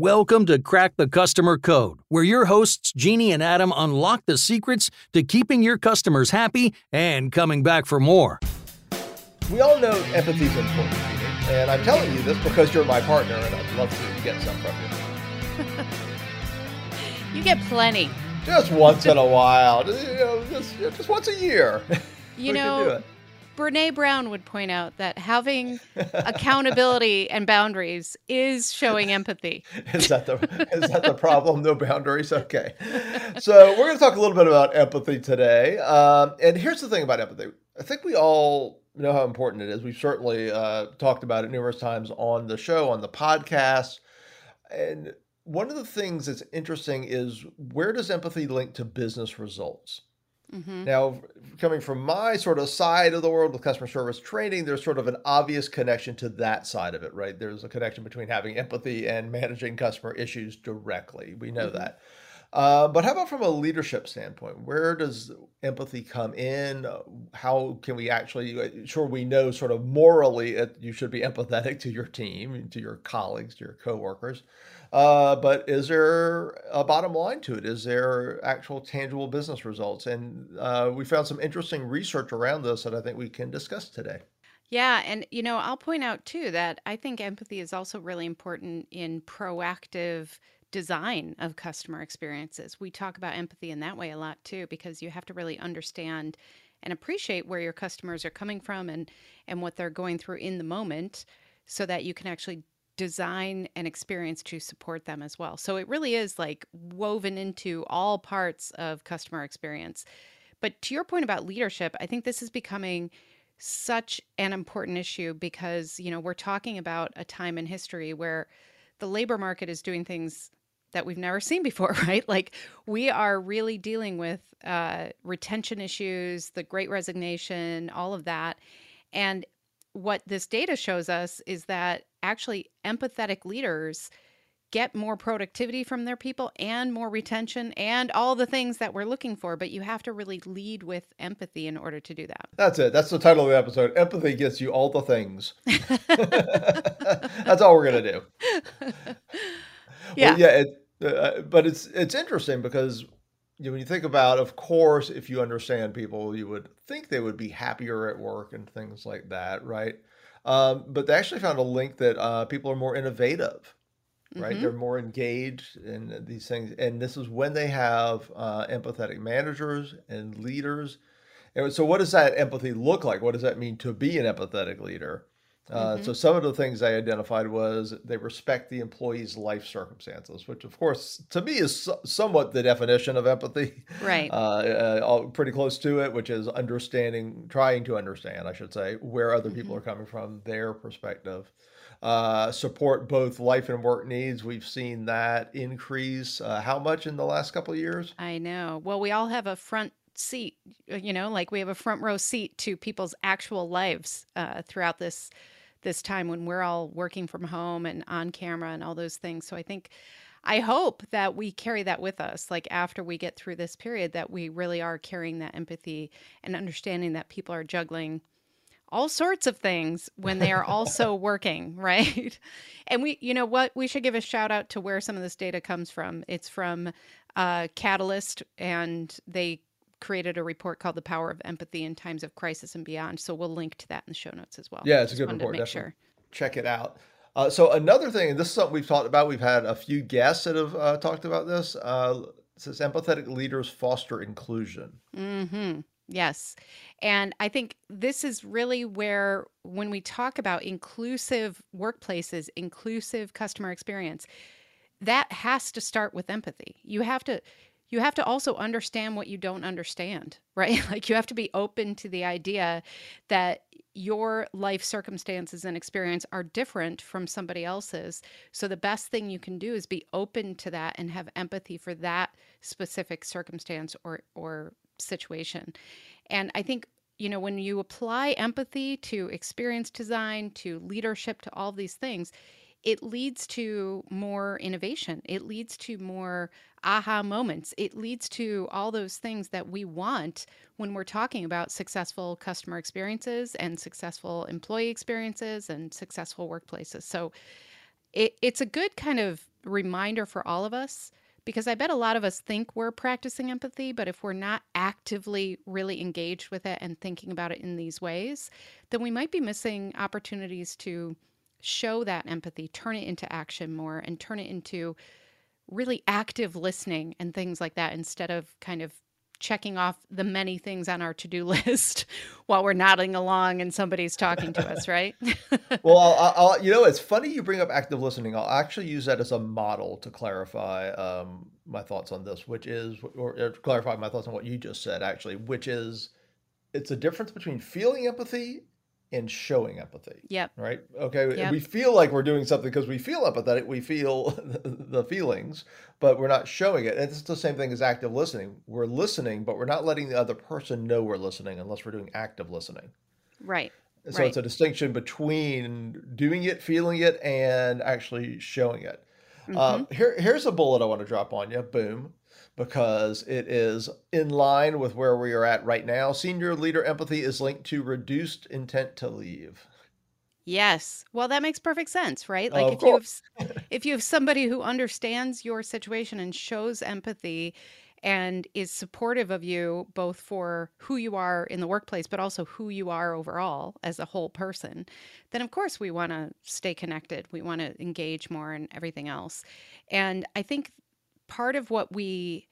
Welcome to Crack the Customer Code, where your hosts, Jeannie and Adam, unlock the secrets to keeping your customers happy and coming back for more. We all know empathy is important, Jeannie, and I'm telling you this because you're my partner, and I'd love to get some from you. you get plenty. Just once in a while, you know, just, just once a year. You know, Brene Brown would point out that having accountability and boundaries is showing empathy. is that the is that the problem? No boundaries. Okay. So we're going to talk a little bit about empathy today. Um, and here's the thing about empathy. I think we all know how important it is. We've certainly uh, talked about it numerous times on the show, on the podcast, and one of the things that's interesting is where does empathy link to business results? Mm-hmm. Now, coming from my sort of side of the world with customer service training, there's sort of an obvious connection to that side of it, right? There's a connection between having empathy and managing customer issues directly. We know mm-hmm. that. Uh, but how about from a leadership standpoint? Where does empathy come in? How can we actually, sure, we know sort of morally it, you should be empathetic to your team, to your colleagues, to your coworkers. Uh, but is there a bottom line to it? Is there actual tangible business results? And uh, we found some interesting research around this that I think we can discuss today. Yeah. And, you know, I'll point out too that I think empathy is also really important in proactive design of customer experiences. We talk about empathy in that way a lot too, because you have to really understand and appreciate where your customers are coming from and, and what they're going through in the moment so that you can actually design an experience to support them as well. So it really is like woven into all parts of customer experience. But to your point about leadership, I think this is becoming such an important issue because, you know, we're talking about a time in history where the labor market is doing things that we've never seen before, right? Like we are really dealing with uh, retention issues, the great resignation, all of that. And what this data shows us is that actually empathetic leaders get more productivity from their people and more retention and all the things that we're looking for but you have to really lead with empathy in order to do that. That's it. That's the title of the episode empathy gets you all the things. That's all we're gonna do. Yeah. well, yeah it, uh, but it's it's interesting because you know, when you think about, of course, if you understand people, you would think they would be happier at work and things like that, right? Um, but they actually found a link that uh, people are more innovative, right? Mm-hmm. They're more engaged in these things, and this is when they have uh, empathetic managers and leaders. And so, what does that empathy look like? What does that mean to be an empathetic leader? Uh, mm-hmm. So some of the things I identified was they respect the employee's life circumstances, which of course to me is so- somewhat the definition of empathy. Right. Uh, uh, pretty close to it, which is understanding, trying to understand, I should say, where other people mm-hmm. are coming from, their perspective. Uh, support both life and work needs. We've seen that increase. Uh, how much in the last couple of years? I know. Well, we all have a front seat, you know, like we have a front row seat to people's actual lives uh, throughout this this time when we're all working from home and on camera and all those things. So I think I hope that we carry that with us. Like after we get through this period, that we really are carrying that empathy and understanding that people are juggling all sorts of things when they are also working, right? And we, you know what, we should give a shout out to where some of this data comes from. It's from uh, Catalyst, and they created a report called "The Power of Empathy in Times of Crisis and Beyond." So we'll link to that in the show notes as well. Yeah, it's a good report. Definitely sure. check it out. Uh, so another thing, and this is something we've talked about. We've had a few guests that have uh, talked about this. Uh, it says empathetic leaders foster inclusion. Mm-hmm. Yes. And I think this is really where, when we talk about inclusive workplaces, inclusive customer experience, that has to start with empathy. You have to. You have to also understand what you don't understand, right? Like you have to be open to the idea that your life circumstances and experience are different from somebody else's. So the best thing you can do is be open to that and have empathy for that specific circumstance or or situation. And I think, you know, when you apply empathy to experience design, to leadership, to all these things, it leads to more innovation. It leads to more aha moments. It leads to all those things that we want when we're talking about successful customer experiences and successful employee experiences and successful workplaces. So it, it's a good kind of reminder for all of us because I bet a lot of us think we're practicing empathy, but if we're not actively really engaged with it and thinking about it in these ways, then we might be missing opportunities to show that empathy, turn it into action more, and turn it into really active listening and things like that instead of kind of checking off the many things on our to-do list while we're nodding along and somebody's talking to us right? Well I'll, I'll, you know it's funny you bring up active listening. I'll actually use that as a model to clarify um, my thoughts on this which is or, or clarify my thoughts on what you just said actually which is it's a difference between feeling empathy and showing empathy. Yep. Right. Okay. Yep. We feel like we're doing something because we feel empathetic. We feel the feelings, but we're not showing it. And it's the same thing as active listening. We're listening, but we're not letting the other person know we're listening unless we're doing active listening. Right. So right. it's a distinction between doing it, feeling it, and actually showing it. Mm-hmm. Um, here, here's a bullet I want to drop on you. Boom because it is in line with where we are at right now. Senior leader empathy is linked to reduced intent to leave. Yes. Well, that makes perfect sense, right? Like if you have if you have somebody who understands your situation and shows empathy and is supportive of you both for who you are in the workplace but also who you are overall as a whole person, then of course we want to stay connected. We want to engage more and everything else. And I think part of what we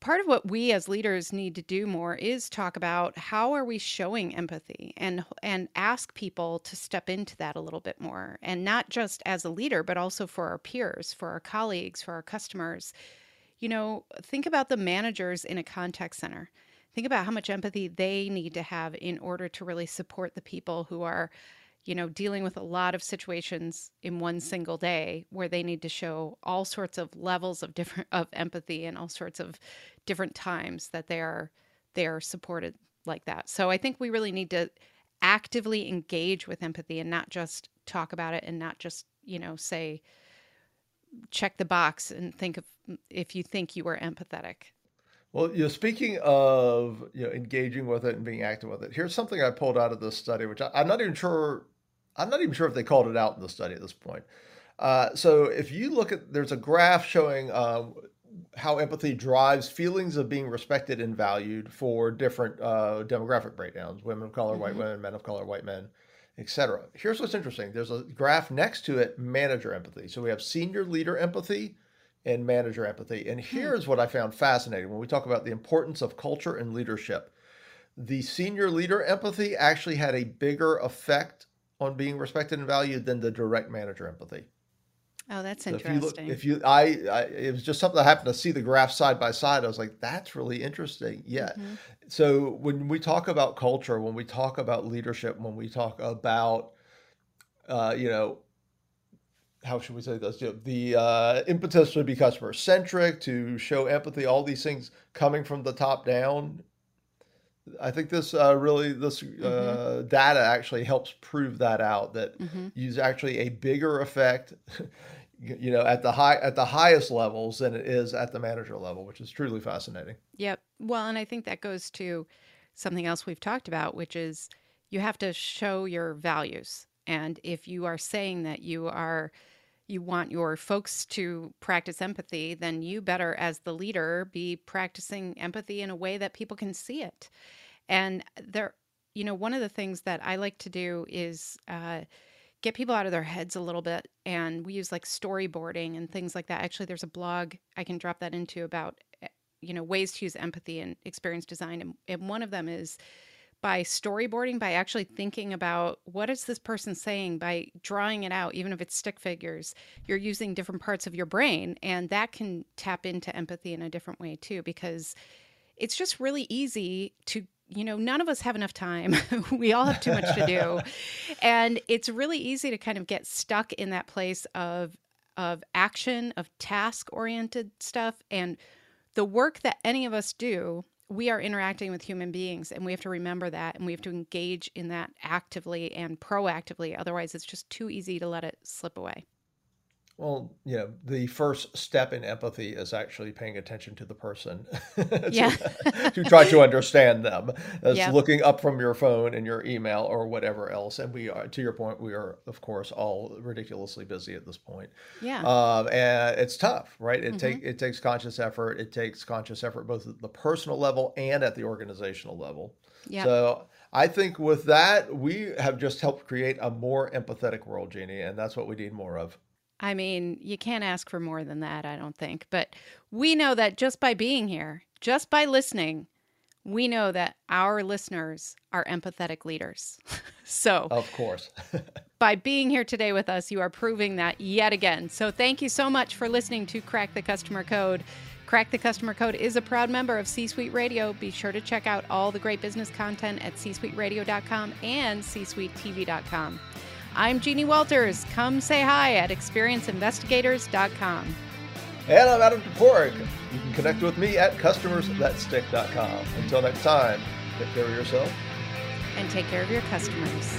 part of what we as leaders need to do more is talk about how are we showing empathy and and ask people to step into that a little bit more. And not just as a leader but also for our peers for our colleagues for our customers. You know think about the managers in a contact center. Think about how much empathy they need to have in order to really support the people who are you know, dealing with a lot of situations in one single day where they need to show all sorts of levels of different of empathy and all sorts of different times that they are they are supported like that. So I think we really need to actively engage with empathy and not just talk about it and not just, you know, say check the box and think of mm, if you think you are empathetic. Well, you know, speaking of you know engaging with it and being active with it, here's something I pulled out of this study, which I, I'm not even sure. I'm not even sure if they called it out in the study at this point. Uh, so if you look at, there's a graph showing um, how empathy drives feelings of being respected and valued for different uh, demographic breakdowns: women of color, white hmm women, men of color, white men, etc. Here's what's interesting: there's a graph next to it, manager empathy. So we have senior leader empathy and manager empathy. And Hmm. here's what I found fascinating when we talk about the importance of culture and leadership. The senior leader empathy actually had a bigger effect on being respected and valued than the direct manager empathy. Oh, that's So if you look, interesting. if you, I, I, it was just something I happened to see the graph side by side. I was like, that's really interesting. Yeah. hmm So when we talk about culture, when we talk about leadership, when we talk about, uh, you know, how should we say this? You know, the uh, impetus to be customer centric, to show empathy, all these things coming from the top down. I think this uh, really this hmm uh, data actually helps prove that out that hmm use actually a bigger effect, you know, at the high at the highest levels than it is at the manager level, which is truly fascinating. Yep. Well, and I think that goes to something else we've talked about, which is you have to show your values. And if you are saying that you are you want your folks to practice empathy, then you better as the leader be practicing empathy in a way that people can see it. And there you know, one of the things that I like to do is uh, get people out of their heads a little bit. And we use like storyboarding and things like that. Actually, there's a blog I can drop that into about, eh, you know, ways to use empathy and experience design. And, and one of them is by storyboarding, by actually thinking about what is this person saying, by drawing it out, even if it's stick figures, you're using different parts of your brain. And that can tap into empathy in a different way too, because it's just really easy to you know, none of us have enough time. we all have too much to do. and it's really easy to kind of get stuck in that place of of action, of task oriented stuff and the work that any of us do, we are interacting with human beings and we have to remember that and we have to engage in that actively and proactively. Otherwise, it's just too easy to let it slip away. Well, you know, the first step in empathy is actually paying attention to the person to, yeah. to try to understand them. That's yep. looking up from your phone and your email or whatever else. And we are, to your point, we are, of course, all ridiculously busy at this point. Yeah. Um, and it's tough, right? It, mm-hmm. take, it takes conscious effort. It takes conscious effort both at the personal level and at the organizational level. Yeah. So I think with that, we have just helped create a more empathetic world, Jeannie, and that's what we need more of. I mean, you can't ask for more than that, I don't think. But we know that just by being here, just by listening, we know that our listeners are empathetic leaders. so, of course, by being here today with us, you are proving that yet again. So, thank you so much for listening to Crack the Customer Code. Crack the Customer Code is a proud member of C Suite Radio. Be sure to check out all the great business content at csuiteradio.com and csuitetv.com. I'm Jeannie Walters. Come say hi at experienceinvestigators.com. And I'm Adam Toporek. You can connect with me at customersthatstick.com. Until next time, take care of yourself. And take care of your customers.